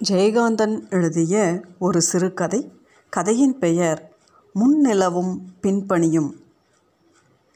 ஜெயகாந்தன் எழுதிய ஒரு சிறுகதை. கதையின் பெயர் முன்னிலவும் பின்பணியும்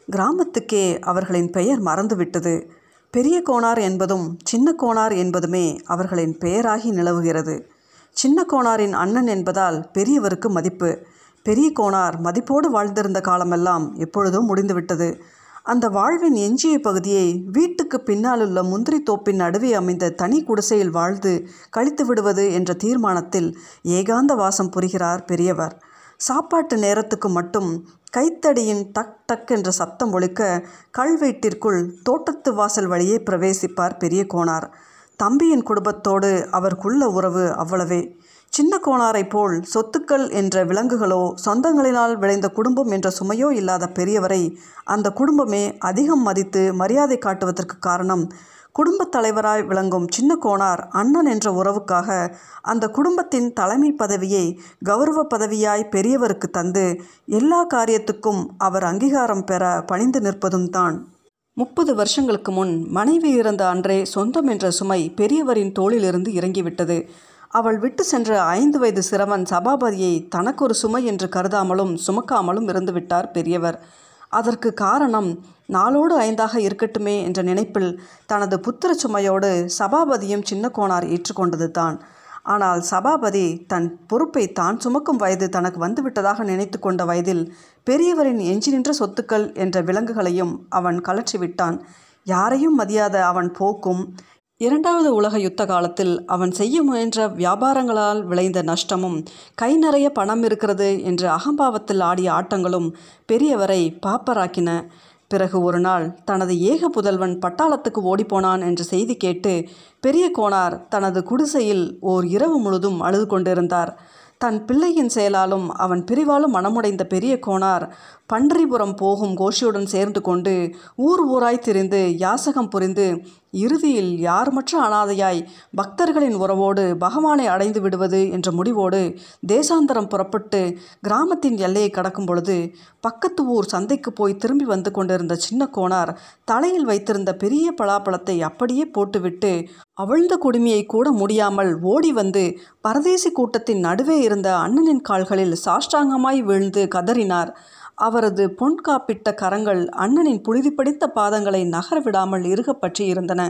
கிராமத்துக்கே அவர்களின் பெயர் மறந்துவிட்டது. பெரிய கோணார் என்பதும் சின்ன கோணார் என்பதுமே அவர்களின் பெயராகி நிலவுகிறது. சின்ன கோணாரின் அண்ணன் என்பதால் பெரியவருக்கு மதிப்பு. பெரிய கோணார் மதிப்போடு வாழ்ந்திருந்த காலமெல்லாம் எப்பொழுதும் முடிந்துவிட்டது. அந்த வாழ்வின் எஞ்சிய பகுதியை வீட்டுக்கு பின்னாலுள்ள முந்திரி தோப்பின் நடுவே அமைந்த தனி குடிசையில் வாழ்ந்து கழித்து விடுவது என்ற தீர்மானத்தில் ஏகாந்த வாசம் புரிகிறார் பெரியவர். சாப்பாட்டு நேரத்துக்கு மட்டும் கைத்தடியின் டக் டக் என்ற சத்தம் ஒழிக்க கல்வீட்டிற்குள் தோட்டத்து வாசல் வழியே பிரவேசிப்பார் பெரிய கோனார் தம்பியின் குடும்பத்தோடு அவருக்குள்ள உறவு அவ்வளவே. சின்ன கோணாரை போல் சொத்துக்கள் என்ற விலங்குகளோ சொந்தங்களினால் விளைந்த குடும்பம் என்ற சுமையோ இல்லாத பெரியவரை அந்த குடும்பமே அதிகம் மதித்து மரியாதை காட்டுவதற்கு காரணம். குடும்பத் தலைவராய் விளங்கும் சின்ன கோணார் அண்ணன் என்ற உறவுக்காக அந்த குடும்பத்தின் தலைமை பதவியை கௌரவ பதவியாய் பெரியவருக்கு தந்து எல்லா காரியத்துக்கும் அவர் அங்கீகாரம் பெற பணிந்து நிற்பதும் தான். முப்பது வருஷங்களுக்கு முன் மனைவி இறந்த அன்றே சொந்தம் என்ற சுமை பெரியவரின் தோளிலிருந்து இறங்கிவிட்டது. அவள் விட்டு சென்ற ஐந்து வயது சிறுவன் சபாபதியை தனக்கு ஒரு சுமை என்று கருதாமலும் சுமக்காமலும் இருந்துவிட்டார் பெரியவர். அதற்கு காரணம் நாளோடு ஐந்தாக இருக்கட்டுமே என்ற நினைப்பில் தனது புத்திர சுமையோடு சபாபதியும் சின்ன கோணார் ஏற்றுக்கொண்டது தான் ஆனால் சபாபதி தன் பொறுப்பை தான் சுமக்கும் வயது தனக்கு வந்துவிட்டதாக நினைத்து கொண்ட வயதில் பெரியவரின் எஞ்சி நின்ற சொத்துக்கள் என்ற விலங்குகளையும் அவன் கலற்றிவிட்டான் யாரையும் மதியாத அவன் போக்கும் இரண்டாவது உலக யுத்த காலத்தில் அவன் செய்ய முயன்ற வியாபாரங்களால் விளைந்த நஷ்டமும் கை நிறைய பணம் இருக்கிறது என்று அகம்பாவத்தில் ஆடிய ஆட்டங்களும் பெரியவரை பாப்பராக்கின. பிறகு ஒரு நாள் தனது ஏக புதல்வன் பட்டாளத்துக்கு ஓடிப்போனான் என்ற செய்தி கேட்டு பெரிய கோனார் தனது குடிசையில் ஓர் இரவு முழுதும் அழுது கொண்டிருந்தார். தன் பிள்ளையின் செயலாலும் அவன் பிரிவாலும் மனமுடைந்த பெரிய கோனார் பன்றிபுரம் போகும் கோஷியுடன் சேர்ந்து கொண்டு ஊர் ஊராய் திரிந்து யாசகம் புரிந்து இறுதியில் யாருமற்ற அனாதையாய் பக்தர்களின் உறவோடு பகவானை அடைந்து விடுவது என்ற முடிவோடு தேசாந்தரம் புறப்பட்டு கிராமத்தின் எல்லையை கடக்கும் பொழுது பக்கத்து ஊர் சந்தைக்கு போய் திரும்பி வந்து கொண்டிருந்த சின்ன கோனார் தலையில் வைத்திருந்த பெரிய பலாப்பழத்தை அப்படியே போட்டுவிட்டு அவிழ்ந்த குடுமியை கூட முடியாமல் ஓடி வந்து பரதேசி கூட்டத்தின் நடுவே இருந்த அண்ணனின் கால்களில் சாஷ்டாங்கமாய் வீழ்ந்து கதறினார். அவரது பொன்காப்பிட்ட கரங்கள் அண்ணனின் புழுதி படித்த பாதங்களை நகர விடாமல் இறுக பற்றி இருந்தன.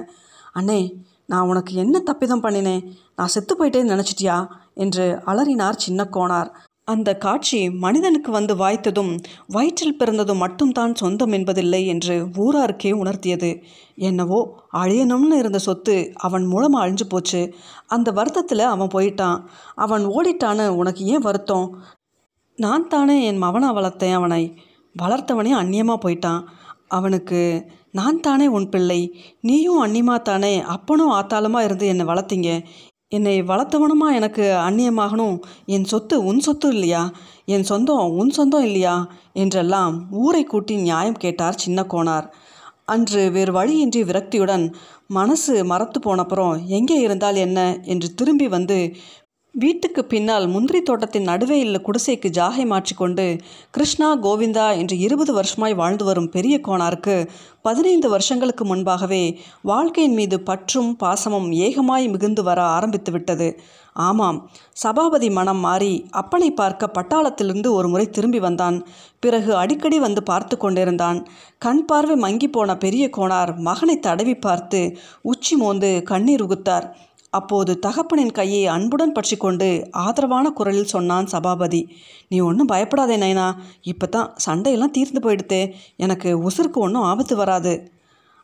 அண்ணே நான் உனக்கு என்ன தப்பிதம் பண்ணினேன் நான் செத்து போயிட்டேன்னு நினச்சிட்டியா? என்று அலறினார் சின்ன கோனார் அந்த காட்சி மனிதனுக்கு வந்து வாய்த்ததும் வயிற்றில் பிறந்ததும் மட்டும்தான் சொந்தம் என்பதில்லை என்று ஊராருக்கே உணர்த்தியது. என்னவோ அழியணும்னு இருந்த சொத்து அவன் மூலமாக அழிஞ்சு போச்சு. அந்த வருத்தத்தில் அவன் போயிட்டான். அவன் ஓடிட்டான்னு உனக்கு ஏன் வருத்தம்? நான் தானே என் மவனை வளர்த்தேன். அவனை வளர்த்தவனே அந்நியமாக போயிட்டான். அவனுக்கு நான் தானே உன் பிள்ளை. நீயும் அந்நியமா தானே அப்பனும் ஆத்தாளமாக இருந்து என்னை வளர்த்தீங்க. என்னை வளர்த்தவனுமா எனக்கு அந்நியமாகணும்? என் சொத்து உன் சொத்து இல்லையா? என் சொந்தம் உன் சொந்தம் இல்லையா? என்றெல்லாம் ஊரை கூட்டி நியாயம் கேட்டார் சின்ன கோனார். அன்று வேறு வழியின்றி விரக்தியுடன் மனசு மறத்து போனப்புறம் எங்கே இருந்தால் என்ன? என்று திரும்பி வந்து வீட்டுக்கு பின்னால் முந்திரி தோட்டத்தின் நடுவே உள்ள குடிசைக்கு ஜாகை மாற்றிக்கொண்டு கிருஷ்ணா கோவிந்தா என்று இருபது வருஷமாய் வாழ்ந்து வரும் பெரிய கோனாருக்கு பதினைந்து வருஷங்களுக்கு முன்பாகவே வாழ்க்கையின் மீது பற்றும் பாசமும் ஏகமாய் மிகுந்து வர ஆரம்பித்து விட்டது. ஆமாம் சபாபதி மனம் மாறி அப்பனை பார்க்க பட்டாளத்திலிருந்து ஒரு முறை திரும்பி வந்தான். பிறகு அடிக்கடி வந்து பார்த்து கொண்டிருந்தான். கண் பார்வை மங்கி போன பெரிய கோணார் மகனை தடவி பார்த்து உச்சி மோந்து கண்ணீர் உகுத்தார். அப்போது தகப்பனின் கையை அன்புடன் பற்றி கொண்டு ஆதரவான குரலில் சொன்னான் சபாபதி. நீ ஒன்றும் பயப்படாதே நைனா. இப்போ தான் சண்டையெல்லாம் தீர்ந்து போயிடுத்தே. எனக்கு உசுருக்கு ஒன்றும் ஆபத்து வராது.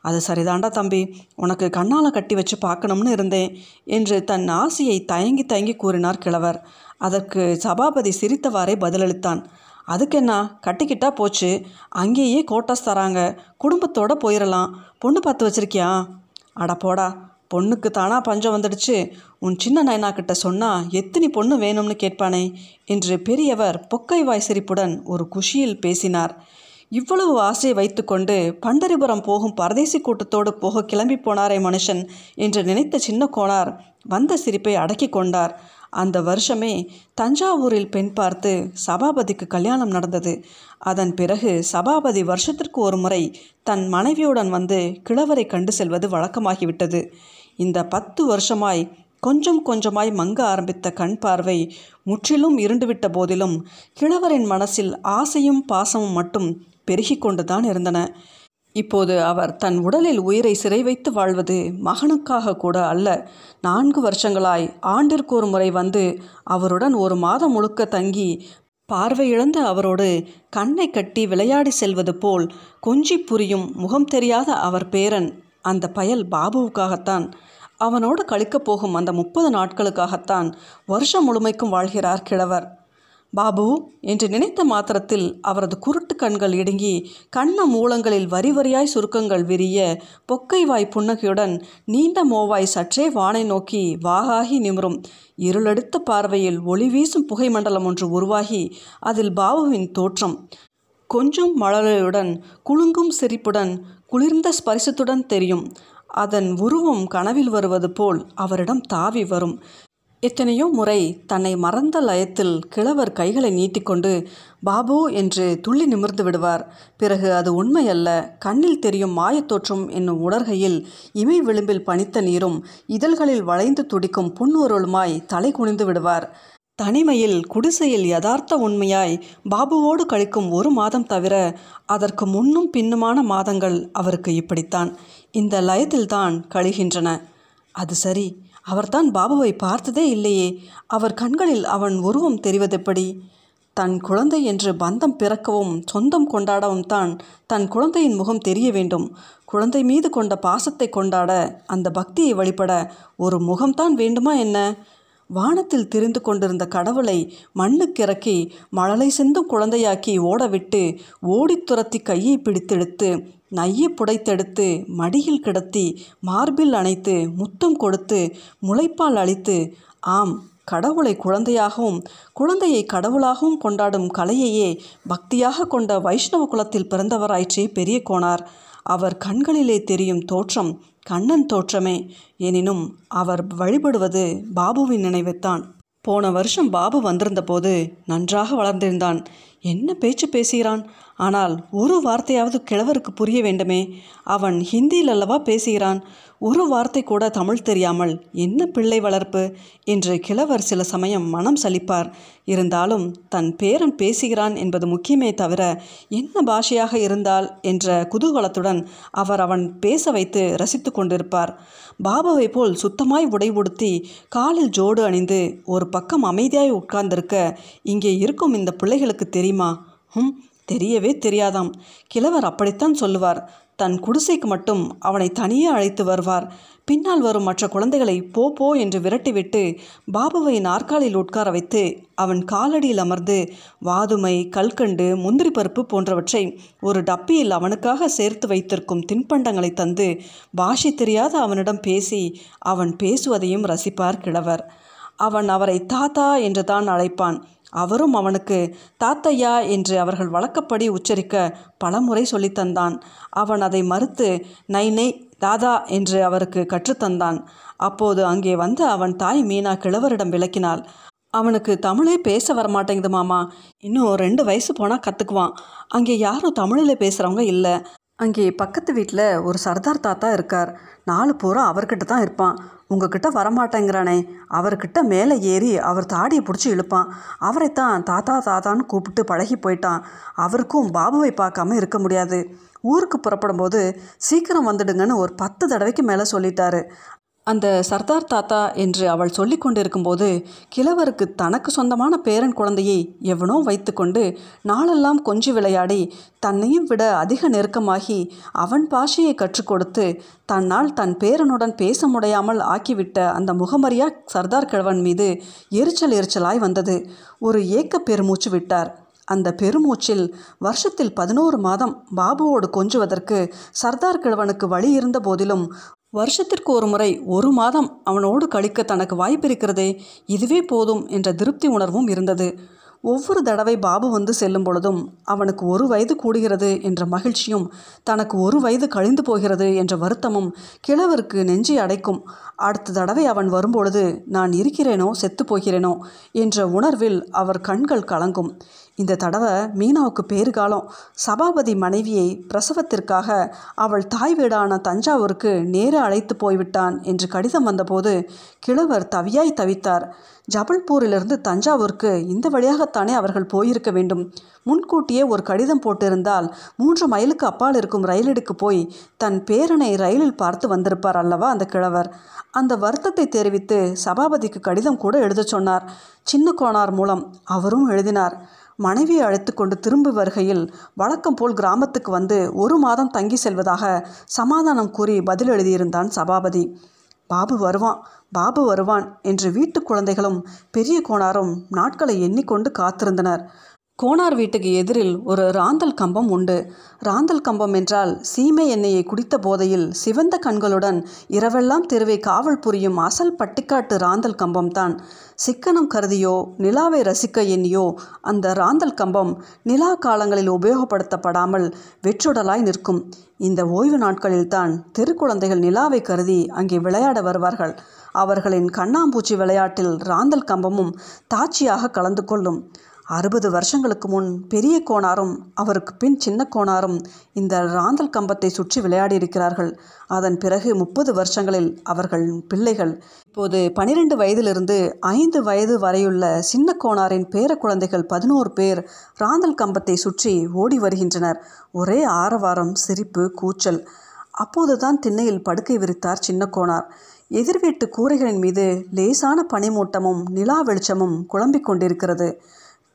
அது சரிதாண்டா தம்பி. உனக்கு கண்ணால் கட்டி வச்சு பார்க்கணும்னு இருந்தேன் என்று தன் ஆசையை தயங்கி தயங்கி கூறினார் கிழவர். அதற்கு சபாபதி சிரித்தவாறே பதிலளித்தான். அதுக்கென்ன? கட்டிக்கிட்டா போச்சு. அங்கேயே கோட்டாஸ் தராங்க. குடும்பத்தோடு போயிடலாம் பொண்ணு பார்த்து வச்சிருக்கியா? அட போடா. பொண்ணுக்கு தானா பஞ்சம் வந்துடுச்சு. உன் சின்ன நயனாக்கிட்ட கிட்ட சொன்னா எத்தனி பொண்ணு வேணும்னு கேட்பானே? என்று பெரியவர் பொக்கை வாய் சிரிப்புடன் ஒரு குஷியில் பேசினார். இவ்வளவு ஆசையை வைத்துக்கொண்டு பண்டரிபுரம் போகும் பரதேசி கூட்டத்தோடு போக கிளம்பி போனாரே மனுஷன் என்று நினைத்த சின்ன கோனார் வந்த சிரிப்பை அடக்கி கொண்டார். அந்த வருஷமே தஞ்சாவூரில் பெண் பார்த்து சபாபதிக்கு கல்யாணம் நடந்தது. அதன் பிறகு சபாபதி வருஷத்திற்கு ஒரு முறை தன் மனைவியுடன் வந்து கிழவரை கண்டு செல்வது வழக்கமாகிவிட்டது. இந்த பத்து வருஷமாய் கொஞ்சம் கொஞ்சமாய் மங்க ஆரம்பித்த கண் பார்வை முற்றிலும் இருண்டுவிட்ட போதிலும் கிழவரின் மனசில் ஆசையும் பாசமும் மட்டும் பெருகி கொண்டுதான் இருந்தன. இப்போது அவர் தன் உடலில் உயிரை சிறை வைத்து வாழ்வது மகனுக்காக கூட அல்ல. நான்கு வருஷங்களாய் ஆண்டிற்கு ஒரு முறை வந்து அவருடன் ஒரு மாதம் முழுக்க தங்கி பார்வையிழந்த அவரோடு கண்ணை கட்டி விளையாடி செல்வது போல் கொஞ்சி புரியும் முகம் தெரியாத அவர் பேரன் அந்த பயல் பாபுவுக்காகத்தான். அவனோடு கழிக்கப் போகும் அந்த முப்பது நாட்களுக்காகத்தான் வருஷம் முழுமைக்கும் வாழ்கிறார் கிழவர். பாபு என்று நினைத்த மாத்திரத்தில் அவரது குருட்டு கண்கள் இடுங்கி கண்ண மூலங்களில் வரி வரியாய் சுருக்கங்கள் விரிய பொக்கைவாய் புன்னகையுடன் நீண்ட மோவாய் சற்றே வானை நோக்கி வாகாகி நிமிரும். இருளெடுத்த பார்வையில் ஒளி வீசும் புகை மண்டலம் ஒன்று உருவாகி அதில் பாபுவின் தோற்றம். கொஞ்சம் மழலையுடன் குலுங்கும் சிரிப்புடன் குளிர்ந்த ஸ்பரிசத்துடன் தெரியும். அதன் உருவம் கனவில் வருவது போல் அவரிடம் தாவி வரும். எத்தனையோ முறை தன்னை மறந்த லயத்தில் கிழவர் கைகளை நீட்டிக்கொண்டு பாபு என்று துள்ளி நிமிர்ந்து விடுவார். பிறகு அது உண்மையல்ல. கண்ணில் தெரியும் மாயத்தோற்றம் என்னும் உணர்கையில் இமை விளிம்பில் பனித்த நீரும் இதழ்களில் வளைந்து துடிக்கும் புன்னுருளுமாய் தலை குனிந்து விடுவார். தனிமையில் குடிசையில் யதார்த்த உண்மையாய் பாபுவோடு கழிக்கும் ஒரு மாதம் தவிர அதற்கு முன்னும் பின்னுமான மாதங்கள் அவருக்கு இப்படித்தான். இந்த லயத்தில்தான் கழிகின்றன. அது சரி. அவர்தான் பாபுவை பார்த்ததே இல்லையே. அவர் கண்களில் அவன் உருவம் தெரிவதெப்படி? தன் குழந்தை என்று பந்தம் பிறக்கவும் சொந்தம் கொண்டாடவும் தான் தன் குழந்தையின் முகம் தெரிய வேண்டும். குழந்தை மீது கொண்ட பாசத்தை கொண்டாட அந்த பக்தியை வழிபட ஒரு முகம்தான் வேண்டுமா என்ன? வானத்தில் திரிந்து கொண்டிருந்த கடவுளை மண்ணுக்கிறக்கி மழலை சிந்தும் குழந்தையாக்கி ஓடவிட்டு ஓடித் துரத்தி கையை பிடித்தெடுத்து நையை புடைத்தெடுத்து மடியில் கிடத்தி மார்பில் அணைத்து முத்தம் கொடுத்து முளைப்பால் அளித்து ஆம் கடவுளை குழந்தையாகவும் குழந்தையை கடவுளாகவும் கொண்டாடும் கலையையே பக்தியாக கொண்ட வைஷ்ணவ குலத்தில் பிறந்தவராயிற்றே பெரிய கோணார் அவர் கண்களிலே தெரியும் தோற்றம் கண்ணன் தோற்றமே. எனினும் அவர் வழிபடுவது பாபுவின் நினைவைத்தான். போன வருஷம் பாபு வந்திருந்தபோது நன்றாக வளர்ந்திருந்தான். என்ன பேச்சு பேசுகிறான்? ஆனால் ஒரு வார்த்தையாவது கிழவருக்கு புரிய வேண்டுமே. அவன் ஹிந்தியில் அல்லவா பேசுகிறான்? ஒரு வார்த்தை கூட தமிழ் தெரியாமல் என்ன பிள்ளை வளர்ப்பு? என்று கிழவர் சில சமயம் மனம் சலிப்பார். இருந்தாலும் தன் பேரன் பேசுகிறான் என்பது முக்கியமே தவிர என்ன பாஷையாக இருந்தால் என்ற குதூகலத்துடன் அவர் அவன் பேச வைத்து ரசித்து கொண்டிருப்பார். பாபாவை போல் சுத்தமாய் உடை உடுத்தி காலில் ஜோடு அணிந்து ஒரு பக்கம் அமைதியாய் உட்கார்ந்திருக்க இங்கே இருக்கும் இந்த பிள்ளைகளுக்கு தெரியுமா? ஹம் தெரியவே தெரியாதாம். கிழவர் அப்படித்தான் சொல்லுவார். தன் குடிசைக்கு மட்டும் அவனை தனியே அழைத்து வருவார். பின்னால் வரும் மற்ற குழந்தைகளை போ போ என்று விரட்டிவிட்டு பாபுவை நாற்காலில் உட்கார வைத்து அவன் காலடியில் அமர்ந்து வாதுமை கல்கண்டு முந்திரி பருப்பு போன்றவற்றை ஒரு டப்பியில் அவனுக்காக சேர்த்து வைத்திருக்கும் தின்பண்டங்களை தந்து பாஷை தெரியாத அவனிடம் பேசி அவன் பேசுவதையும் ரசிப்பார் கிழவர். அவன் அவரை தாத்தா என்று தான் அழைப்பான். அவரும் அவனுக்கு தாத்தையா என்று அவர்கள் வழக்கப்படி உச்சரிக்க பலமுறை சொல்லித்தந்தான். அவன் அதை மறுத்து நை நை தாதா என்று அவருக்கு கற்றுத்தந்தான். அப்போது அங்கே வந்து அவன் தாய் மீனா கிழவரிடம் விளக்கினாள். அவனுக்கு தமிழே பேச வரமாட்டேங்குது மாமா. இன்னும் ரெண்டு வயசு போனால் கற்றுக்குவான் அங்கே யாரும் தமிழில் பேசுகிறவங்க இல்லை. அங்கே பக்கத்து வீட்டில் ஒரு சர்தார் தாத்தா இருக்கார். நாலு பூரா அவர்கிட்ட தான் இருப்பான். உங்ககிட்ட வரமாட்டேங்கிறானே. அவர்கிட்ட மேலே ஏறி அவர் தாடியை பிடிச்சி இழுப்பான். அவரைத்தான் தாத்தா தாத்தான்னு கூப்பிட்டு பழகி போயிட்டான். அவருக்கும் பாபுவை பார்க்காம இருக்க முடியாது. ஊருக்கு புறப்படும்போது சீக்கிரம் வந்துடுங்கன்னு ஒரு பத்து தடவைக்கு மேலே சொல்லிட்டாரு. அந்த சர்தார் தாத்தா என்று அவள் சொல்லி கொண்டிருக்கும்போது கிழவருக்கு தனக்கு சொந்தமான பேரன் குழந்தையை எவனோ வைத்துக்கொண்டு நாளெல்லாம் கொஞ்சி விளையாடி தன்னையும் விட அதிக நெருக்கமாகி அவன் பாஷையை கற்றுக் கொடுத்து தன்னால் தன் பேரனுடன் பேச முடியாமல் ஆக்கிவிட்ட அந்த முகமரியா சர்தார் கிழவன் மீது எரிச்சல் எரிச்சலாய் வந்தது. ஒரு ஏக்க பெருமூச்சு விட்டார். அந்த பெருமூச்சில் வருஷத்தில் பதினோரு மாதம் பாபுவோடு கொஞ்சுவதற்கு சர்தார் கிழவனுக்கு வழி இருந்த போதிலும் வருஷத்திற்கு ஒரு முறை ஒரு மாதம் அவனோடு கழிக்க தனக்கு வாய்ப்பிருக்கிறதே இதுவே போதும் என்ற திருப்தி உணர்வும் இருந்தது. ஒவ்வொரு தடவை பாபு வந்து செல்லும் பொழுதும் அவனுக்கு ஒரு வயது கூடுகிறது என்ற மகிழ்ச்சியும் தனக்கு ஒரு வயது கழிந்து போகிறது என்ற வருத்தமும் கிழவருக்கு நெஞ்சை அடைக்கும். அடுத்த தடவை அவன் வரும்பொழுது நான் இருக்கிறேனோ செத்து போகிறேனோ? என்ற உணர்வில் அவர் கண்கள் கலங்கும். இந்த தடவை மீனாவுக்கு பேறுகாலம் சபாபதி மனைவியை பிரசவத்திற்காக அவள் தாய் வீடான தஞ்சாவூருக்கு நேர அழைத்து போய்விட்டான் என்று கடிதம் வந்தபோது கிழவர் தவியாய் தவித்தார். ஜபல்பூரிலிருந்து தஞ்சாவூருக்கு இந்த வழியாகத்தானே அவர்கள் போயிருக்க வேண்டும். முன்கூட்டியே ஒரு கடிதம் போட்டிருந்தால் மூன்று மைலுக்கு அப்பால் இருக்கும் ரயிலெடுக்கு போய் தன் பேரனை ரயிலில் பார்த்து வந்திருப்பார் அல்லவா அந்த கிழவர். அந்த வருத்தத்தை தெரிவித்து சபாபதிக்கு கடிதம் கூட எழுதச் சொன்னார். சின்ன கோணார் மூலம் அவரும் எழுதினார். மனைவியை அழைத்து கொண்டு திரும்பி வருகையில் வழக்கம் போல் கிராமத்துக்கு வந்து ஒரு மாதம் தங்கி செல்வதாக சமாதானம் கூறி பதில் எழுதியிருந்தான் சபாபதி. பாபு வருவான். பாபு வருவான் என்று வீட்டு குழந்தைகளும் பெரிய கோணாரும் நாட்களை எண்ணிக்கொண்டு காத்திருந்தனர். கோனார் வீட்டுக்கு எதிரில் ஒரு ராந்தல் கம்பம் உண்டு. ராந்தல் கம்பம் என்றால் சீமை எண்ணெயை குடித்த போதையில் சிவந்த கண்களுடன் இரவெல்லாம் தெருவை காவல் புரியும் அசல் பட்டிக்காட்டு ராந்தல் கம்பம்தான் சிக்கனம் கருதியோ நிலாவை ரசிக்க எண்ணியோ அந்த ராந்தல் கம்பம் நிலா காலங்களில் உபயோகப்படுத்தப்படாமல் வெற்றுடலாய் நிற்கும். இந்த ஓய்வு நாட்களில்தான் தெருக்குழந்தைகள் நிலாவை கருதி அங்கே விளையாட வருவார்கள். அவர்களின் கண்ணாம்பூச்சி விளையாட்டில் ராந்தல் கம்பமும் தாட்சியாக கலந்து கொள்ளும். அறுபது வருஷங்களுக்கு முன் பெரிய கோணாரும் அவருக்கு பின் சின்ன கோணாரும் இந்த ராந்தல் கம்பத்தை சுற்றி விளையாடி இருக்கிறார்கள் அதன் பிறகு முப்பது வருஷங்களில் அவர்கள் பிள்ளைகள். இப்போது பனிரெண்டு வயதிலிருந்து ஐந்து வயது வரையுள்ள சின்ன கோணாரின் பேர குழந்தைகள் பதினோரு பேர் ராந்தல் கம்பத்தை சுற்றி ஓடி வருகின்றனர். ஒரே ஆரவாரம் சிரிப்பு கூச்சல். அப்போதுதான் திண்ணையில் படுக்கை விரித்தார் சின்ன கோணார் எதிர்வீட்டு கூரைகளின் மீது லேசான பனிமூட்டமும் நிலா வெளிச்சமும் குழம்பிக் கொண்டிருக்கிறது.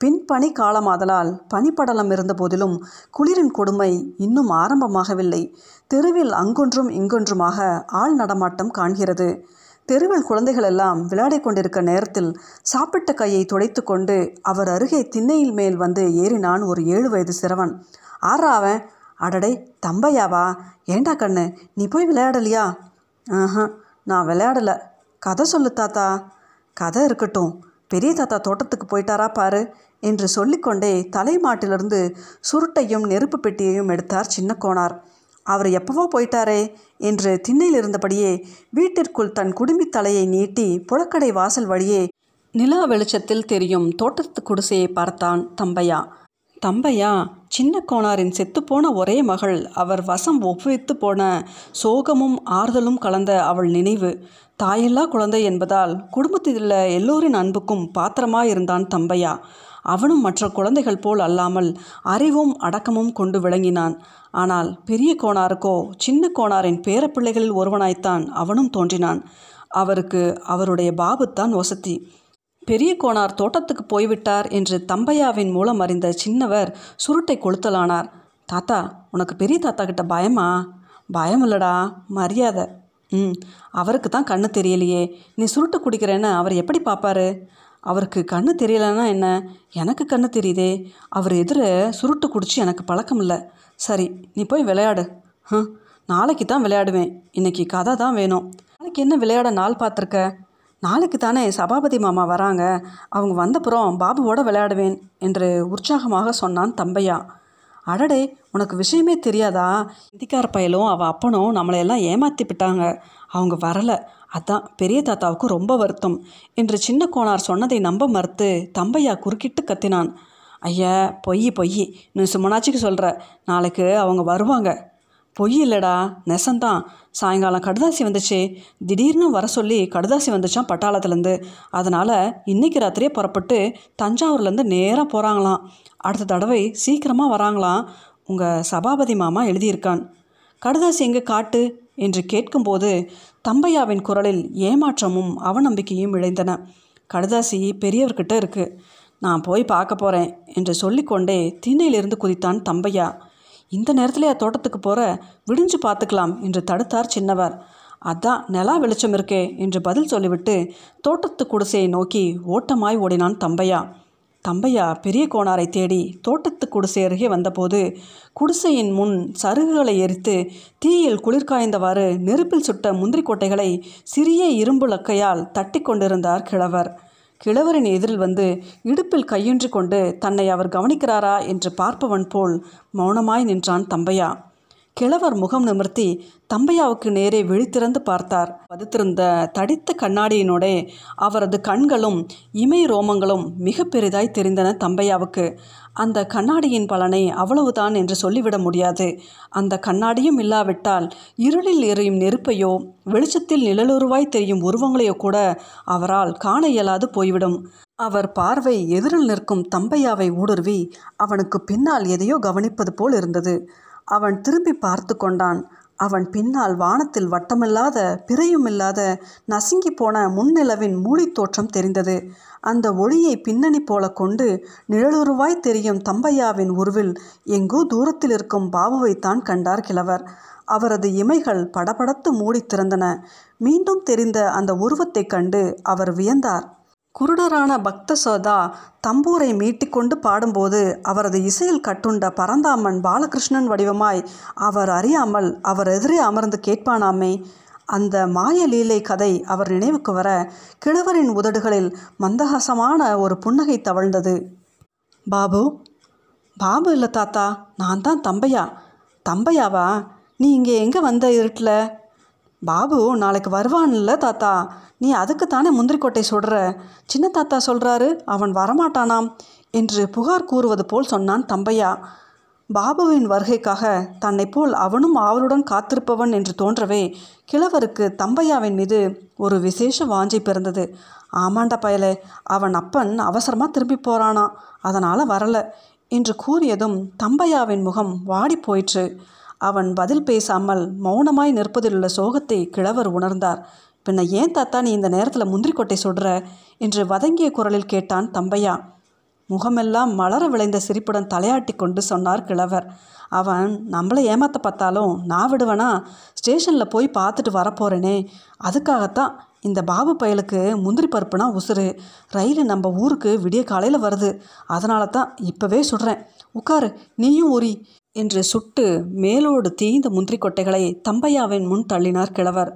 பின்பனி காலமாதலால் பனிப்படலம் இருந்த போதிலும் குளிரின் கொடுமை இன்னும் ஆரம்பமாகவில்லை. தெருவில் அங்கொன்றும் இங்கொன்றுமாக ஆள் நடமாட்டம் காண்கிறது. தெருவில் குழந்தைகள் எல்லாம் விளையாடிக் கொண்டிருக்க நேரத்தில் சாப்பிட்ட கையை துடைத்து கொண்டு அவர் அருகே திண்ணையில் மேல் வந்து ஏறினான் ஒரு ஏழு வயது சிறுவன். ஆறா அவன்? அடடே தம்பையாவா? ஏண்டா கண்ணு நீ போய் விளையாடலையா? ஆஹா நான் விளையாடலை. கதை சொல்லு தாத்தா. கதை இருக்கட்டும். பெரிய தாத்தா தோட்டத்துக்கு போயிட்டாரா பாரு. என்று சொல்லிக்கொண்டே தலைமாட்டிலிருந்து சுருட்டையும் நெருப்பு பெட்டியையும் எடுத்தார் சின்ன கோணார் அவர் எப்பவோ போயிட்டாரே என்று திண்ணையில் இருந்தபடியே வீட்டிற்குள் தன் குடுமி தலையை நீட்டி புழக்கடை வாசல் வழியே நிலா வெளிச்சத்தில் தெரியும் தோட்டத்து குடிசையை பார்த்தான் தம்பையா. தம்பையா சின்ன கோணாரின் செத்துப்போன ஒரே மகள். அவர் வசம் ஒப்புவித்து போன சோகமும் ஆறுதலும் கலந்த அவள் நினைவு. தாயில்லா குழந்தை என்பதால் குடும்பத்தில் உள்ள எல்லோரின் அன்புக்கும் பாத்திரமாயிருந்தான் தம்பையா. அவனும் மற்ற குழந்தைகள் போல் அல்லாமல் அறிவும் அடக்கமும் கொண்டு விளங்கினான். ஆனால் பெரிய கோணாருக்கோ சின்ன கோணாரின் பேரப்பிள்ளைகளில் ஒருவனாய்த்தான் அவனும் தோன்றினான். அவருக்கு அவருடைய பாபுத்தான் வசதி. பெரிய கோணார் தோட்டத்துக்கு போய்விட்டார் என்று தம்பையாவின் மூலம் அறிந்த சின்னவர் சுருட்டை கொளுத்தலானார். தாத்தா உனக்கு பெரிய தாத்தா கிட்ட பயமா? பயம் இல்லடா மரியாதை. ம் அவருக்கு தான் கண்ணு தெரியலையே. நீ சுருட்டு குடிக்கிறேன்னு அவர் எப்படி பார்ப்பாரு அவருக்கு கண்ணு தெரியலன்னா என்ன? எனக்கு கண்ணு தெரியுதே. அவர் எதிர சுருட்டு குடிச்சு எனக்கு பழக்கம் இல்லை சரி நீ போய் விளையாடு. ஹம் நாளைக்கு தான் விளையாடுவேன். இன்னைக்கு கதை தான் வேணும். நாளைக்கு என்ன விளையாட நாள் பார்த்துருக்க? நாளைக்கு தானே சபாபதி மாமா வராங்க. அவங்க வந்தப்புறம் பாபுவோட விளையாடுவேன் என்று உற்சாகமாக சொன்னான் தம்பையா. அடடே உனக்கு விஷயமே தெரியாதா? இந்திக்கார பயலும் அவள் அப்பனும் நம்மளையெல்லாம் ஏமாற்றி விட்டாங்க அவங்க வரலை. அதான் பெரிய தாத்தாவுக்கு ரொம்ப வருத்தம் என்று சின்ன கோணார் சொன்னதை நம்ப மறுத்து தம்பையா குறுக்கிட்டு கத்தினான். ஐயா பொய் பொய். நீ சுமனாச்சிக்கு சொல்கிற நாளைக்கு அவங்க வருவாங்க. பொய் இல்லைடா. நெசந்தான். சாயங்காலம் கடுதாசி வந்துச்சு. திடீர்னு வர சொல்லி கடுதாசி வந்துச்சான் பட்டாளத்துலேருந்து. அதனால் இன்னைக்கு ராத்திரியே புறப்பட்டு தஞ்சாவூர்லேருந்து நேராக போகிறாங்களாம் அடுத்த தடவை சீக்கிரமாக வராங்களாம். உங்கள் சபாபதி மாமா எழுதியிருக்கான். கடுதாசி எங்கே காட்டு? என்று கேட்கும்போது தம்பையாவின் குரலில் ஏமாற்றமும் அவநம்பிக்கையும் இழைந்தன கடுதாசி பெரியவர்கிட்ட இருக்கு. நான் போய் பார்க்க போகிறேன் என்று சொல்லிக்கொண்டே திண்ணையிலிருந்து குதித்தான் தம்பையா. இந்த நேரத்திலேயே தோட்டத்துக்கு போகிற விடிஞ்சு பார்த்துக்கலாம் என்று தடுத்தார் சின்னவர். அதான் நிலா வெளிச்சம் இருக்கே என்று பதில் சொல்லிவிட்டு தோட்டத்து குடிசையை நோக்கி ஓட்டமாய் ஓடினான் தம்பையா. தம்பையா பெரிய கோணாரை தேடி தோட்டத்து குடிசை அருகே வந்தபோது குடிசையின் முன் சருகுகளை எரித்து தீயில் குளிர்காய்ந்தவாறு நெருப்பில் சுட்ட முந்திரி கொட்டைகளை சிறிய இரும்பு லக்கையால் தட்டி கொண்டிருந்தார் கிழவர். கிழவரின் எதிரில் வந்து இடுப்பில் கையின்றி கொண்டு தன்னை அவர் கவனிக்கிறாரா என்று பார்ப்பவன் போல் மௌனமாய் நின்றான் தம்பையா. கிழவர் முகம் நிமிர்த்தி தம்பையாவுக்கு நேரே விழித்திறந்து பார்த்தார். பதுத்திருந்த தடித்த கண்ணாடியினோடே அவரது கண்களும் இமை ரோமங்களும் மிக பெரிதாய் தெரிந்தன தம்பையாவுக்கு. அந்த கண்ணாடியின் பலனை அவ்வளவுதான் என்று சொல்லிவிட முடியாது. அந்த கண்ணாடியும் இல்லாவிட்டால் இருளில் எறியும் நெருப்பையோ வெளிச்சத்தில் நிழலுருவாய் தெரியும் உருவங்களையோ கூட அவரால் காண இயலாது போய்விடும். அவர் பார்வை எதிரில் நிற்கும் தம்பையாவை ஊடுருவி அவனுக்கு பின்னால் எதையோ கவனிப்பது போல் இருந்தது. அவன் திரும்பி பார்த்து கொண்டான். அவன் பின்னால் வானத்தில் வட்டமில்லாத பிறையுமில்லாத நசுங்கி போன முன்னிலவின் மூலித் தோற்றம் தெரிந்தது. அந்த ஒளியை பின்னணி போல கொண்டு நிழலுருவாய் தெரியும் தம்பையாவின் உருவில் எங்கோ தூரத்தில் இருக்கும் பாபுவைத்தான் கண்டார் கிழவர். அவரது இமைகள் படபடத்து மூடி திறந்தன மீண்டும் தெரிந்த அந்த உருவத்தைக் கண்டு அவர் வியந்தார். குருடரான பக்த சோதா தம்பூரை மீட்டிக்கொண்டு பாடும்போது அவரது இசையில் கட்டுண்ட பரந்தாமன் பாலகிருஷ்ணன் வடிவமாய் அவர் அறியாமல் அவர் எதிரே அமர்ந்து கேட்பானாமே. அந்த மாய லீலை கதை அவர் நினைவுக்கு வர கிழவரின் உதடுகளில் மந்தகாசமான ஒரு புன்னகை தவழ்ந்தது. பாபு பாபு இல்லை தாத்தா நான் தான் தம்பையா? தம்பையாவா? நீ இங்கே எங்கே வந்த இருட்டில்? பாபு நாளைக்கு வருவான்ல தாத்தா. நீ அதுக்கு தானே முந்திரிக்கொட்டை சொல்கிற சின்ன தாத்தா சொல்கிறாரு அவன் வரமாட்டானாம் என்று புகார் கூறுவது போல் சொன்னான் தம்பையா. பாபுவின் வருகைக்காக தன்னை போல் அவனும் ஆவலுடன் காத்திருப்பவன் என்று தோன்றவே கிழவருக்கு தம்பையாவின் மீது ஒரு விசேஷ வாஞ்சை பிறந்தது. ஆமாண்டா பயலே அவன் அப்பன் அவசரமாக திரும்பி போகிறானா அதனால் வரல என்று கூறியதும் தம்பையாவின் முகம் வாடி போயிற்று. அவன் பதில் பேசாமல் மௌனமாய் நிற்பதில் உள்ள சோகத்தை கிழவர் உணர்ந்தார். பின்ன ஏன் தாத்தா நீ இந்த நேரத்தில் முந்திரிக்கொட்டை சுடுற? என்று வதங்கிய குரலில் கேட்டான் தம்பையா. முகமெல்லாம் மலர விளைந்த சிரிப்புடன் தலையாட்டி கொண்டு சொன்னார் கிழவர். அவன் நம்மளை ஏமாத்த பார்த்தாலும் நான் விடுவனா? ஸ்டேஷனில் போய் பார்த்துட்டு வரப்போகிறேனே அதுக்காகத்தான் இந்த பாபு பயலுக்கு முந்திரி பருப்புனா உசுறு. ரயில் நம்ம ஊருக்கு விடிய காலையில் வருது. அதனால தான் இப்போவே சுடுறேன். உட்காரு நீயும் உரி என்று சுட்டு மேலோடு தீய்ந்த முந்திரி கொட்டைகளை தம்பையாவின் முன் தள்ளினார் கிழவர்.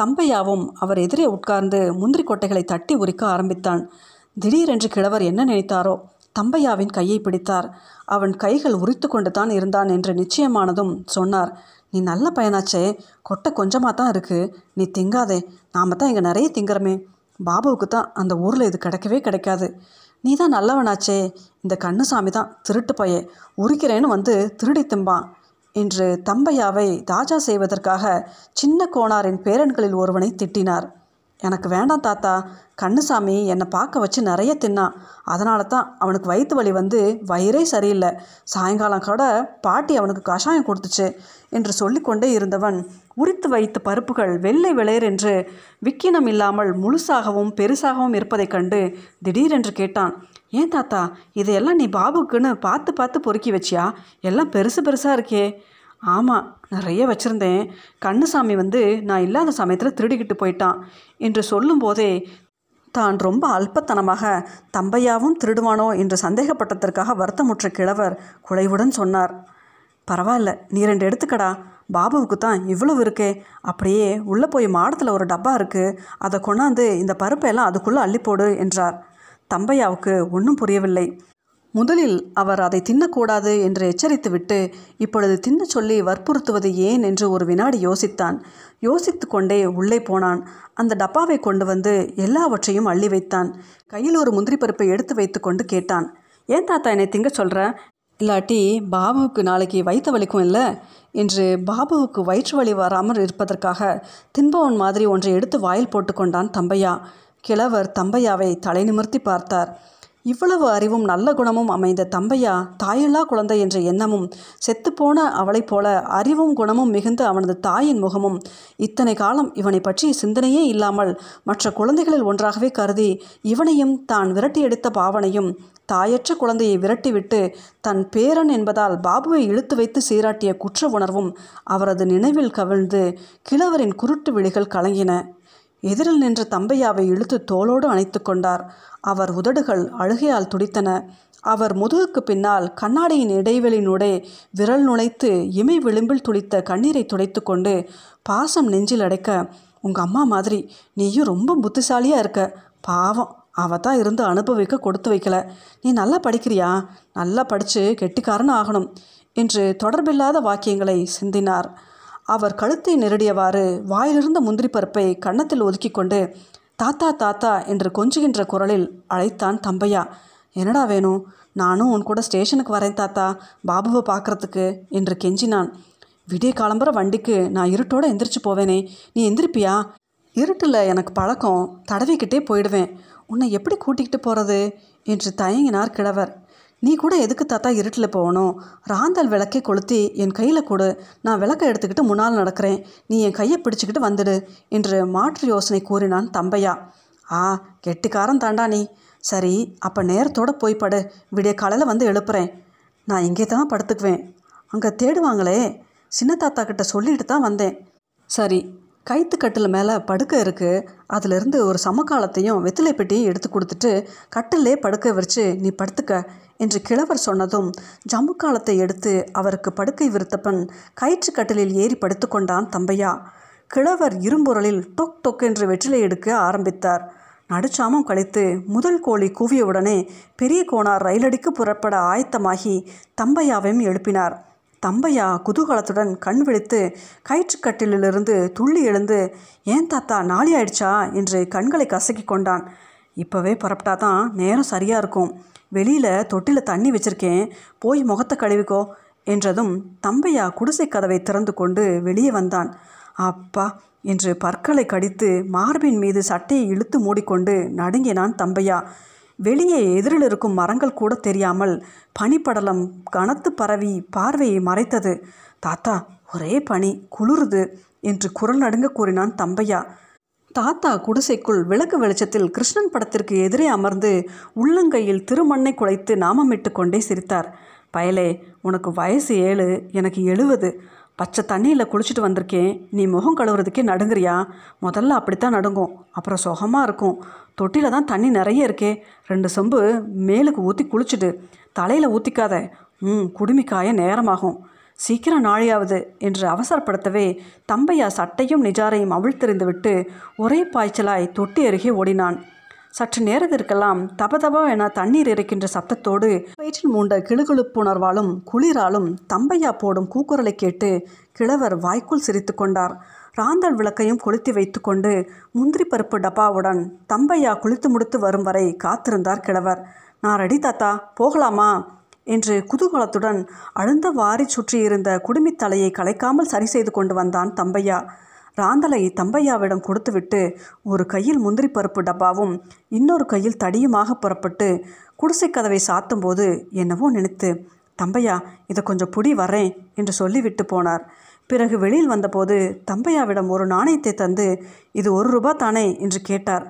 தம்பையாவும் அவர் எதிரே உட்கார்ந்து முந்திரி கொட்டைகளை தட்டி உரிக்க ஆரம்பித்தான். திடீரென்று கிழவர் என்ன நினைத்தாரோ? தம்பையாவின் கையை பிடித்தார். அவன் கைகள் உரித்து கொண்டு தான் இருந்தான் என்று நிச்சயமானதும் சொன்னார். நீ நல்ல பையனாச்சே. கொட்டை கொஞ்சமாக தான் இருக்குது நீ திங்காதே. நாம் தான் இங்கே நிறைய திங்கிறமே. பாபுவுக்கு தான் அந்த ஊரில் இது கிடைக்கவே கிடைக்காது. நீ தான் நல்லவனாச்சே. இந்த கண்ணுசாமி தான் திருட்டு பையே உரிக்கிறேன்னு வந்து திருடி திம்பான் என்று தம்பையாவை தாஜா செய்வதற்காக சின்ன கோணாரின் பேரன்களில் ஒருவனை திட்டினார். எனக்கு வேண்டாம் தாத்தா. கண்ணுசாமி என்னை பார்க்க வச்சு நிறைய தின்னான் அதனால தான் அவனுக்கு வயிற்று வலி வந்து வயிறே சரியில்லை. சாயங்காலம் கூட பாட்டி அவனுக்கு கஷாயம் கொடுத்துச்சு என்று சொல்லிக்கொண்டே இருந்தவன் உரித்து வைத்த பருப்புகள் வெள்ளை வெளையர் என்று விக்கினம் இல்லாமல் முழுசாகவும் பெருசாகவும் இருப்பதைக் கண்டு திடீரென்று கேட்டான் ஏன் தாத்தா இதையெல்லாம் நீ பாபுக்குன்னு பார்த்து பார்த்து பொறுக்கி வச்சியா? எல்லாம் பெருசு பெருசாக இருக்கே. ஆமாம் நிறைய வச்சுருந்தேன். கண்ணுசாமி வந்து நான் இல்லாத சமயத்தில் திருடிக்கிட்டு போயிட்டான் என்று சொல்லும்போதே தான் ரொம்ப அல்பத்தனமாக தம்பையாவும் திருடுவானோ? என்று சந்தேகப்பட்டதற்காக வருத்தமுற்ற கிழவர் குழைவுடன் சொன்னார். பரவாயில்ல நீ ரெண்டு எடுத்துக்கடா. பாபுவுக்கு தான் இவ்வளவு இருக்கே. அப்படியே உள்ளே போய் மாடத்தில் ஒரு டப்பா இருக்குது அதை கொண்டாந்து இந்த பருப்பையெல்லாம் அதுக்குள்ளே அள்ளிப்போடு என்றார். தம்பையாவுக்கு ஒன்றும் புரியவில்லை. முதலில் அவர் அதை தின்னக்கூடாது என்று எச்சரித்துவிட்டு இப்பொழுது தின்னச் சொல்லி வற்புறுத்துவது ஏன் என்று ஒரு வினாடி யோசித்தான். யோசித்து கொண்டே உள்ளே போனான். அந்த டப்பாவை கொண்டு வந்து எல்லாவற்றையும் அள்ளி வைத்தான். கையில் ஒரு முந்திரி பருப்பை எடுத்து வைத்து கொண்டு கேட்டான். ஏன் தாத்தா என்னை திங்க சொல்கிற இல்லாட்டி பாபுவுக்கு நாளைக்கு வயிற்று வலிக்கும் இல்லை? என்று பாபுவுக்கு வயிற்று வலி வராமல் இருப்பதற்காக தின்பவன் மாதிரி ஒன்றை எடுத்து வாயில் போட்டுக்கொண்டான் தம்பையா. கிழவர் தம்பையாவை தலை நிமிர்த்தி பார்த்தார். இவ்வளவு அறிவும் நல்ல குணமும் அமைந்த தம்பையா? தாயில்லா குழந்தை என்ற எண்ணமும் செத்துப்போன அவளைப் போல அறிவும் குணமும் மிகுந்த அவனது தாயின் முகமும் இத்தனை காலம் இவனை பற்றி சிந்தனையே இல்லாமல் மற்ற குழந்தைகளில் ஒன்றாகவே கருதி இவனையும் தான் விரட்டியெடுத்த பாவனையும் தாயற்ற குழந்தையை விரட்டிவிட்டு தன் பேரன் என்பதால் பாபுவை இழுத்து வைத்து சீராட்டிய குற்ற உணர்வும் அவரது நினைவில் கவிழ்ந்து கிழவரின் குருட்டு விழிகள் கலங்கின. எதிரில் நின்ற தம்பையாவை இழுத்து தோளோடு அணைத்து கொண்டார். அவர் உதடுகள் அழுகையால் துடித்தன. அவர் முதுகுக்கு பின்னால் கண்ணாடியின் இடைவெளியினூடே விரல் நுழைத்து இமை விளிம்பில் துளித்த கண்ணீரை துடைத்து கொண்டு பாசம் நெஞ்சில் அடைக்க உங்கள் அம்மா மாதிரி நீயும் ரொம்ப புத்திசாலியாக இருக்க. பாவம் அவ தான் இருந்து அனுபவிக்க கொடுத்து வைக்கல. நீ நல்லா படிக்கிறியா? நல்லா படித்து கெட்டிக்காரன் ஆகணும் என்று தொடர்பில்லாத வாக்கியங்களை சிந்தினார். அவர் கழுத்தை நெருடியவாறு வாயிலிருந்த முந்திரி பருப்பை கன்னத்தில் ஒதுக்கி கொண்டு தாத்தா தாத்தா என்று கொஞ்சுகின்ற குரலில் அழைத்தான் தம்பையா. என்னடா வேணும் நானும் உன் கூட ஸ்டேஷனுக்கு வரேன் தாத்தா. பாபுவை பார்க்கறதுக்கு என்று கெஞ்சினான். விடிய காலம்புற வண்டிக்கு நான் இருட்டோடு எந்திரிச்சு போவேனே. நீ எந்திரிப்பியா? இருட்டில் எனக்கு பழக்கம். தடவிக்கிட்டே போயிடுவேன். உன்னை எப்படி கூட்டிக்கிட்டு போகிறது என்று தயங்கினார் கிழவர். நீ கூட எதுக்கு தாத்தா இருட்டில் போகணும்? ராந்தல் விளக்கை கொளுத்தி என் கையில் கொடு. நான் விளக்கை எடுத்துக்கிட்டு முன்னால் நடக்கிறேன். நீ என் கையை பிடிச்சிக்கிட்டு வந்துடு என்று மாற்று யோசனை கூறினான் தம்பையா. ஆ கெட்டிக்காரன் தாண்டா நீ. சரி அப்போ நேரத்தோட போய் படு. விடிய காலையில் வந்து எழுப்புறேன். நான் இங்கே தான் படுத்துக்குவேன். அங்கே தேடுவாங்களே. சின்ன தாத்தா கிட்ட சொல்லிட்டு தான் வந்தேன். சரி கைத்து கட்டில் மேலே படுக்க இருக்குது அதிலிருந்து ஒரு சமக்காலத்தையும் வெத்திலை பெட்டியும் எடுத்து கொடுத்துட்டு கட்டிலே படுக்க வச்சு நீ படுத்துக்க என்று கிழவர் சொன்னதும் ஜம்மு காலத்தை எடுத்து அவருக்கு படுக்கை விருத்தப்பன் கயிற்று கட்டிலில் ஏறி படுத்து கொண்டான் தம்பையா. கிழவர் இரும்புரலில் டொக் டொக் என்று வெற்றிலை எடுக்க ஆரம்பித்தார். நடுச்சாமம் கழித்து முதல் கோழி கூவியவுடனே பெரிய கோணார் ரயிலடிக்கு புறப்பட ஆயத்தமாகி தம்பையாவையும் எழுப்பினார். தம்பையா குதூகலத்துடன் கண் விழித்து கயிற்றுக்கட்டிலிருந்து துள்ளி எழுந்து ஏன் தாத்தா நாளி ஆயிடுச்சா? என்று கண்களை கசக்கி கொண்டான். இப்போவே புறப்பட்டா தான் நேரம் சரியாக இருக்கும். வெளியில் தொட்டியில் தண்ணி வச்சிருக்கேன். போய் முகத்தை கழுவிக்கோ என்றதும் தம்பையா குடிசை கதவை திறந்து கொண்டு வெளியே வந்தான். அப்பா என்று பற்களை கடித்து மார்பின் மீது சட்டையை இழுத்து மூடிக்கொண்டு நடுங்கினான் தம்பையா. வெளியே எதிரில் இருக்கும் மரங்கள் கூட தெரியாமல் பனிப்படலம் கனத்து பரவி பார்வையை மறைத்தது. தாத்தா ஒரே பனி குளிருது என்று குரல் நடுங்க கூறினான் தம்பையா. தாத்தா குடிசைக்குள் விளக்கு வெளிச்சத்தில் கிருஷ்ணன் படத்திற்கு எதிரே அமர்ந்து உள்ளங்கையில் திருமண்ணை குலைத்து நாமமிட்டு கொண்டே சிரித்தார். பயலே உனக்கு வயசு ஏழு எனக்கு எழுவது. பச்சை தண்ணியில் குளிச்சுட்டு வந்திருக்கேன். நீ முகம் கழுவுறதுக்கே நடுங்குறியா? முதல்ல அப்படித்தான் நடுங்கும். அப்புறம் சுகமாக இருக்கும். தொட்டியில் தான் தண்ணி நிறைய இருக்கே. ரெண்டு சொம்பு மேலுக்கு ஊற்றி குளிச்சுட்டு தலையில் ஊற்றிக்காத ம் குடுமிக்காய நேரமாகும். சீக்கிரம் நாளையாவது என்று அவசரப்படுத்தவே தம்பையா சட்டையும் நிஜாரையும் அவிழ்த்தெறிந்து விட்டு ஒரே பாய்ச்சலாய் தொட்டி அருகே ஓடினான். சற்று நேரத்திற்கெல்லாம் தபதபா என தண்ணீர் இறைக்கின்ற சப்தத்தோடு வயிற்றில் மூண்ட கிளுகிழுப்புணர்வாலும் குளிராலும் தம்பையா போடும் கூக்குரலை கேட்டு கிழவர் வாய்க்குள் சிரித்து கொண்டார். ராந்தல் விளக்கையும் கொளுத்தி வைத்துக்கொண்டு முந்திரி பருப்பு டப்பாவுடன் தம்பையா குளித்து முடித்து வரும் வரை காத்திருந்தார் கிழவர். நான் ரெடி தாத்தா போகலாமா என்று குதூகலத்துடன் அழுந்த வாரி சுற்றியிருந்த குடுமித் தலையை கலைக்காமல் சரி செய்து கொண்டு வந்தான் தம்பையா. ராந்தலை தம்பையாவிடம் கொடுத்துவிட்டு ஒரு கையில் முந்திரி பருப்பு டப்பாவும் இன்னொரு கையில் தடியுமாக புறப்பட்டு குடிசை கதவை சாத்தும்போது என்னவோ நினைத்து தம்பையா இதை கொஞ்சம் புடி வரேன் என்று சொல்லிவிட்டு போனார். பிறகு வெளியில் வந்தபோது தம்பையாவிடம் ஒரு நாணயத்தை தந்து இது ஒரு ரூபா தானே? என்று கேட்டார்.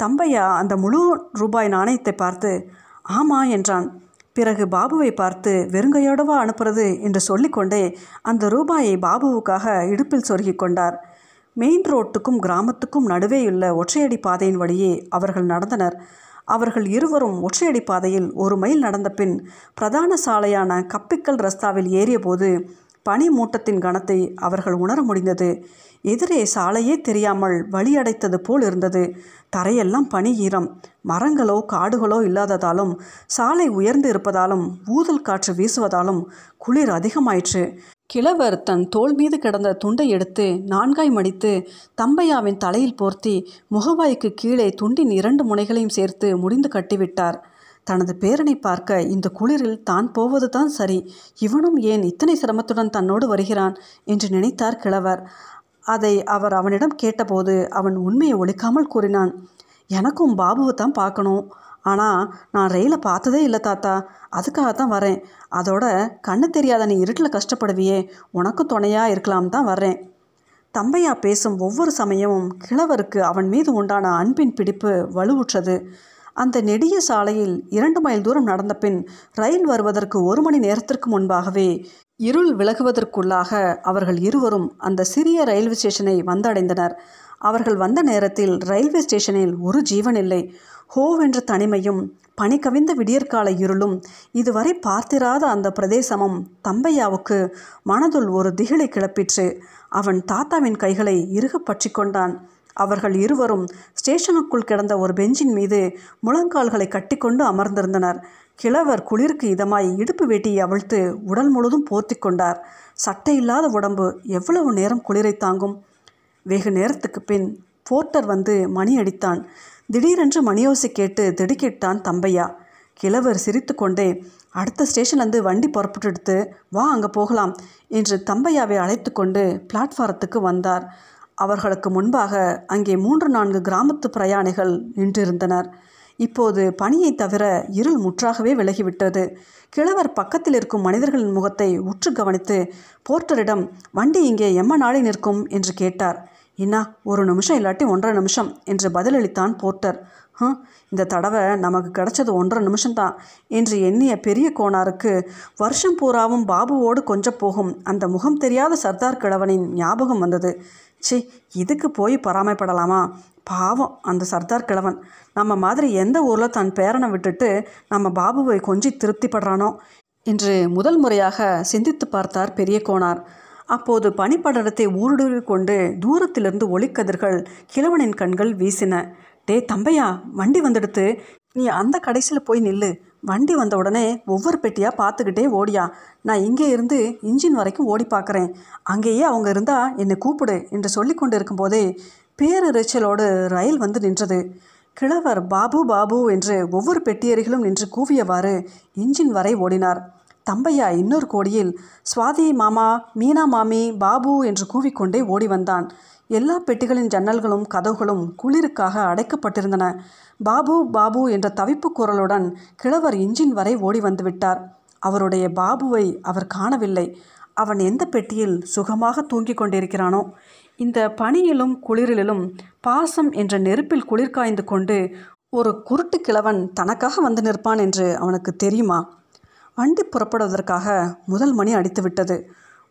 தம்பையா அந்த முழு ரூபாய் நாணயத்தை பார்த்து ஆமா என்றான். பிறகு பாபுவை பார்த்து வெறுங்கையோடவா அனுப்புறது? என்று சொல்லிக்கொண்டே அந்த ரூபாயை பாபுவுக்காக இடுப்பில் சொருகிக் கொண்டார். மெயின் ரோட்டுக்கும் கிராமத்துக்கும் நடுவேயுள்ள ஒற்றையடி பாதையின் வழியே அவர்கள் நடந்தனர். அவர்கள் இருவரும் ஒற்றையடி பாதையில் ஒரு மைல் நடந்த பின் பிரதான சாலையான கப்பிக்கல் ரஸ்தாவில் ஏறியபோது பனி மூட்டத்தின் கணத்தை அவர்கள் உணர முடிந்தது. எதிரே சாலையே தெரியாமல் வழியடைத்தது போல் இருந்தது. தரையெல்லாம் பனி ஈரம். மரங்களோ காடுகளோ இல்லாததாலும் சாலை உயர்ந்து இருப்பதாலும் ஊதல் காற்று வீசுவதாலும் குளிர் அதிகமாயிற்று. கிழவர் தன் தோள் மீது கிடந்த துண்டை எடுத்து நான்காய் மடித்து தம்பையாவின் தலையில் போர்த்தி முகவாய்க்கு கீழே துண்டின் இரண்டு முனைகளையும் சேர்த்து முடிந்து கட்டிவிட்டார். தனது பேரனை பார்க்க இந்த குளிரில் தான் போவது தான் சரி. இவனும் ஏன் இத்தனை சிரமத்துடன் தன்னோடு வருகிறான் என்று நினைத்தார் கிழவர். அதை அவர் அவனிடம் கேட்டபோது அவன் உண்மையை ஒழிக்காமல் கூறினான். எனக்கும் பாபுவை தான் பார்க்கணும். ஆனால் நான் ரயிலை பார்த்ததே இல்லை தாத்தா. அதுக்காக தான் வரேன் அதோட கண்ணு தெரியாத நீ இருட்டில் கஷ்டப்படுவியே. உனக்கும் துணையாக இருக்கலாம் தான் வர்றேன். தம்பையா பேசும் ஒவ்வொரு சமயமும் கிழவருக்கு அவன் மீது உண்டான அன்பின் பிடிப்பு வலுவுற்றது. அந்த நெடிய சாலையில் இரண்டு மைல் தூரம் நடந்த பின் ரயில் வருவதற்கு ஒரு மணி நேரத்திற்கு முன்பாகவே இருள் விலகுவதற்குள்ளாக அவர்கள் இருவரும் அந்த சிறிய ரயில்வே ஸ்டேஷனை வந்தடைந்தனர். அவர்கள் வந்த நேரத்தில் ரயில்வே ஸ்டேஷனில் ஒரு ஜீவன் இல்லை. ஹோவென்ற தனிமையும் பனி கவிந்த விடியற்கால இருளும் இதுவரை பார்த்திராத அந்த பிரதேசமும் தம்பையாவுக்கு மனதுள் ஒரு திகிலை கிளப்பிற்று. அவன் தாத்தாவின் கைகளை இறுக பற்றி கொண்டான். அவர்கள் இருவரும் ஸ்டேஷனுக்குள் கிடந்த ஒரு பெஞ்சின் மீது முழங்கால்களை கட்டிக்கொண்டு அமர்ந்திருந்தனர். கிழவர் குளிருக்கு இதமாய் இடுப்பு வேட்டியை அவிழ்த்து உடல் முழுதும் போர்த்தி கொண்டார். சட்டை இல்லாத உடம்பு எவ்வளவு நேரம் குளிரை தாங்கும்? வெகு நேரத்துக்கு பின் போர்ட்டர் வந்து மணி அடித்தான். திடீரென்று மணியோசை கேட்டு திடுக்கிட்டான் தம்பையா. கிழவர் சிரித்துக்கொண்டே அடுத்த ஸ்டேஷன்லேருந்து வண்டி புறப்பட்டுடுத்து வா அங்கே போகலாம் என்று தம்பையாவை அழைத்து கொண்டு பிளாட்ஃபாரத்துக்கு வந்தார். அவர்களுக்கு முன்பாக அங்கே மூன்று நான்கு கிராமத்து பிரயாணிகள் நின்றிருந்தனர். இப்போது பணியை தவிர இருள் முற்றாகவே விலகிவிட்டது. கிழவர் பக்கத்தில் இருக்கும் மனிதர்களின் முகத்தை உற்று கவனித்து போர்ட்டரிடம் வண்டி இங்கே எம்ம நாளை நிற்கும்? என்று கேட்டார். என்ன ஒரு நிமிஷம் இல்லாட்டி ஒன்றரை நிமிஷம் என்று பதிலளித்தான் போர்ட்டர். இந்த தடவை நமக்கு கிடைச்சது ஒன்றரை நிமிஷம்தான் என்று எண்ணிய பெரிய கோணாருக்கு வருஷம் பூராவும் பாபுவோடு கொஞ்சம் போகும். அந்த முகம் தெரியாத சர்தார் கிழவனின் ஞாபகம் வந்தது. சி இதுக்கு போய் பராமைப்படலாமா பாவம் அந்த சர்தார் கிழவன். நம்ம மாதிரி எந்த ஊரில் தன் பேரனை விட்டுட்டு நம்ம பாபுவை கொஞ்சி திருப்திப்படுறானோ? என்று முதல் முறையாக சிந்தித்து பார்த்தார் பெரிய கோணார் அப்போது பனிப்படலத்தை ஊடுருவி கொண்டு தூரத்திலிருந்து ஒளிக்கதிர்கள் கிழவனின் கண்கள் வீசின. டே தம்பையா வண்டி வந்துடுத்து. நீ அந்த கடைசியில் போய் நில்லு. வண்டி வந்த உடனே ஒவ்வொரு பெட்டியாக பார்த்துக்கிட்டே ஓடியா. நான் இங்கே இருந்து இன்ஜின் வரைக்கும் ஓடி பார்க்குறேன். அங்கேயே அவங்க இருந்தால் என்னை கூப்பிடு என்று சொல்லி கொண்டு இருக்கும்போதே பேரிரைச்சலோடு ரயில் வந்து நின்றது. கிழவர் பாபு பாபு என்று ஒவ்வொரு பெட்டியறிகளும் நின்று கூவியவாறு இன்ஜின் வரை ஓடினார். தம்பையா இன்னொரு கோடியில் சுவாதி மாமா மீனா மாமி பாபு என்று கூவிக்கொண்டே ஓடி வந்தான். எல்லா பெட்டிகளின் ஜன்னல்களும் கதவுகளும் குளிருக்காக அடைக்கப்பட்டிருந்தன. பாபு பாபு என்ற தவிப்பு குரலுடன் கிழவர் இன்ஜின் வரை ஓடி வந்துவிட்டார் அவருடைய பாபுவை அவர் காணவில்லை. அவன் எந்த பெட்டியில் சுகமாக தூங்கிக் கொண்டிருக்கிறானோ. இந்த பனியிலும் குளிரிலும் பாசம் என்ற நெருப்பில் குளிர் காய்ந்து கொண்டு ஒரு குருட்டு கிழவன் தனக்காக வந்து நிற்பான் என்று அவனுக்கு தெரியுமா? வண்டி புறப்படுவதற்காக முதல் மணி அடித்துவிட்டது.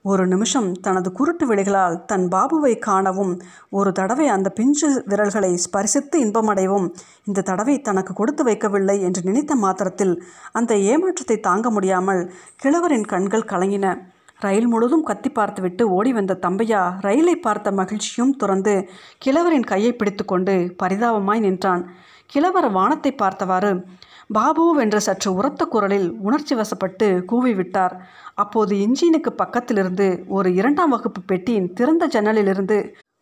ஒரு நிமிஷம் தனது குருட்டு விழிகளால் தன் பாபுவை காணவும் ஒரு தடவை அந்த பிஞ்சு விரல்களை ஸ்பரிசித்து இன்பமடையவும் இந்த தடவை தனக்கு கொடுத்து வைக்கவில்லை என்று நினைத்த மாத்திரத்தில் அந்த ஏமாற்றத்தை தாங்க முடியாமல் கிழவரின் கண்கள் கலங்கின. ரயில் முழுதும் கத்தி பார்த்துவிட்டு ஓடி வந்த தம்பையா ரயிலை பார்த்த மகிழ்ச்சியும் துறந்து கிழவரின் கையை பிடித்துக்கொண்டு பரிதாபமாய் நின்றான். கிழவர் வானத்தை பார்த்தவாறு பாபு வென்ற சற்று உரத்த குரலில் உணர்ச்சி வசப்பட்டு கூவிவிட்டார். அப்போது இன்ஜினுக்கு பக்கத்திலிருந்து ஒரு இரண்டாம் வகுப்பு பெட்டியின் திறந்த ஜன்னலிலிருந்து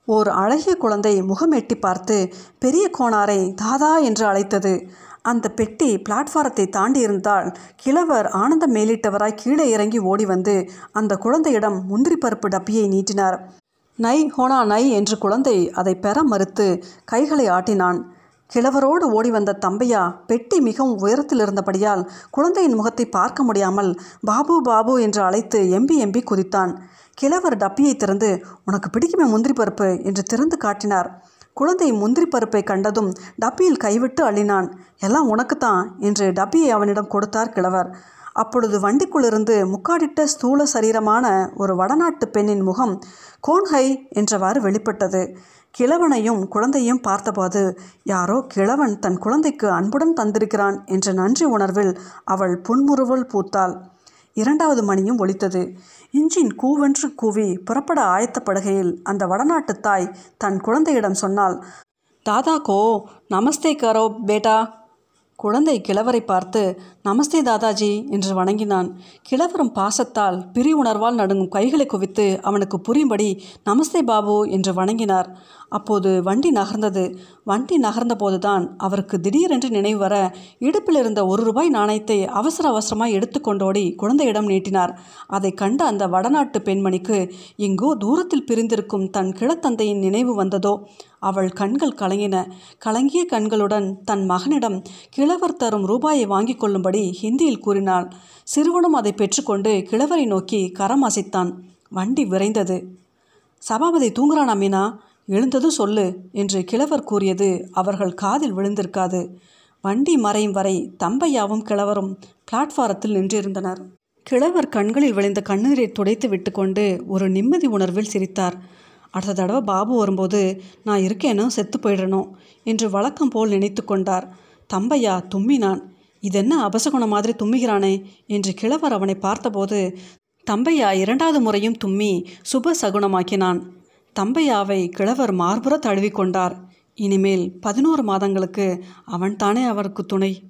ஓர் அழகிய குழந்தை முகமெட்டி பார்த்து பெரிய கோணாரை தாதா என்று அழைத்தது. அந்த பெட்டி பிளாட்ஃபாரத்தை தாண்டி இருந்தால் கிழவர் ஆனந்தம் மேலிட்டவராய் கீழே இறங்கி ஓடி வந்து அந்த குழந்தையிடம் முந்திரி பருப்பு டப்பியை நீட்டினார். நை ஹோனா நை என்று குழந்தை அதை பெற மறுத்து கைகளை ஆட்டினான். கிழவரோடு ஓடி வந்த தம்பையா பெட்டி மிகவும் உயரத்தில் இருந்தபடியால் குழந்தையின் முகத்தை பார்க்க முடியாமல் பாபு பாபு என்று அழைத்து எம்பி எம்பி குதித்தான். கிழவர் டப்பியை திறந்து உனக்கு பிடிக்குமே முந்திரி பருப்பு? என்று திறந்து காட்டினார். குழந்தை முந்திரி பருப்பை கண்டதும் டப்பியில் கைவிட்டு அள்ளினான். எல்லாம் உனக்குத்தான் என்று டப்பியை அவனிடம் கொடுத்தார் கிழவர். அப்பொழுது வண்டிக்குள்ளிருந்து முக்காடிட்ட ஸ்தூல சரீரமான ஒரு வடநாட்டு பெண்ணின் முகம் கோன்ஹை என்றவாறு வெளிப்பட்டது. கிழவனையும் குழந்தையும் பார்த்தபோது யாரோ கிழவன் தன் குழந்தைக்கு அன்புடன் தந்திருக்கிறான் என்ற நன்றி உணர்வில் அவள் புன்முறுவல் பூத்தாள். இரண்டாவது மணியும் ஒலித்தது. இஞ்சின் கூவென்று கூவி புறப்பட ஆயத்தப்படுகையில் அந்த வடநாட்டு தாய் தன் குழந்தையிடம் சொன்னாள் தாதாக்கோ நமஸ்தே கரோ பேட்டா. குழந்தை கிழவரை பார்த்து நமஸ்தே தாதாஜி என்று வணங்கினான். கிழவரும் பாசத்தால் பிரி உணர்வால் நடுங்கும் கைகளை குவித்து அவனுக்கு புரியும்படி நமஸ்தே பாபு என்று வணங்கினார். அப்போது வண்டி நகர்ந்தது. வண்டி நகர்ந்த போதுதான் அவருக்கு திடீரென்று நினைவு வர இடுப்பில் இருந்த ஒரு ரூபாய் நாணயத்தை அவசர அவசரமாய் எடுத்துக்கொண்டோடி குழந்தையிடம் நீட்டினார். அதை கண்ட அந்த வடநாட்டு பெண்மணிக்கு எங்கோ தூரத்தில் பிரிந்திருக்கும் தன் கிழத்தந்தையின் நினைவு வந்ததோ? அவள் கண்கள் கலங்கின. கலங்கிய கண்களுடன் தன் மகனிடம் கிழவர் தரும் ரூபாயை வாங்கிக் கொள்ளும்படி ஹிந்தியில் கூறினாள். சிறுவனும் அதை பெற்றுக்கொண்டு கிழவரை நோக்கி கரம் அசைத்தான். வண்டி விரைந்தது. சபாபதி தூங்குறானா மீனா? எழுந்ததும் சொல்லு என்று கிழவர் கூறியது அவர்கள் காதில் விழுந்திருக்காது. வண்டி மறையும் வரை தம்பையாவும் கிழவரும் பிளாட்பாரத்தில் நின்றிருந்தனர். கிழவர் கண்களில் விளைந்த கண்ணீரை துடைத்து விட்டுக்கொண்டு ஒரு நிம்மதி உணர்வில் சிரித்தார். அடுத்த தடவை பாபு வரும்போது நான் இருக்கேனோ செத்து போயிடணும் என்று வழக்கம் போல் நினைத்து கொண்டார். தம்பையா தும்மினான். இதென்ன அபசகுணம் மாதிரி தும்மிகிறானே என்று கிழவர் அவனை பார்த்தபோது தம்பையா இரண்டாவது முறையும் தும்மி சுப சகுனமாக்கினான் தம்பையாவை கிழவர் மார்புற தழுவிக்கொண்டார். இனிமேல் பதினோரு மாதங்களுக்கு அவன்தானே அவருக்கு துணை.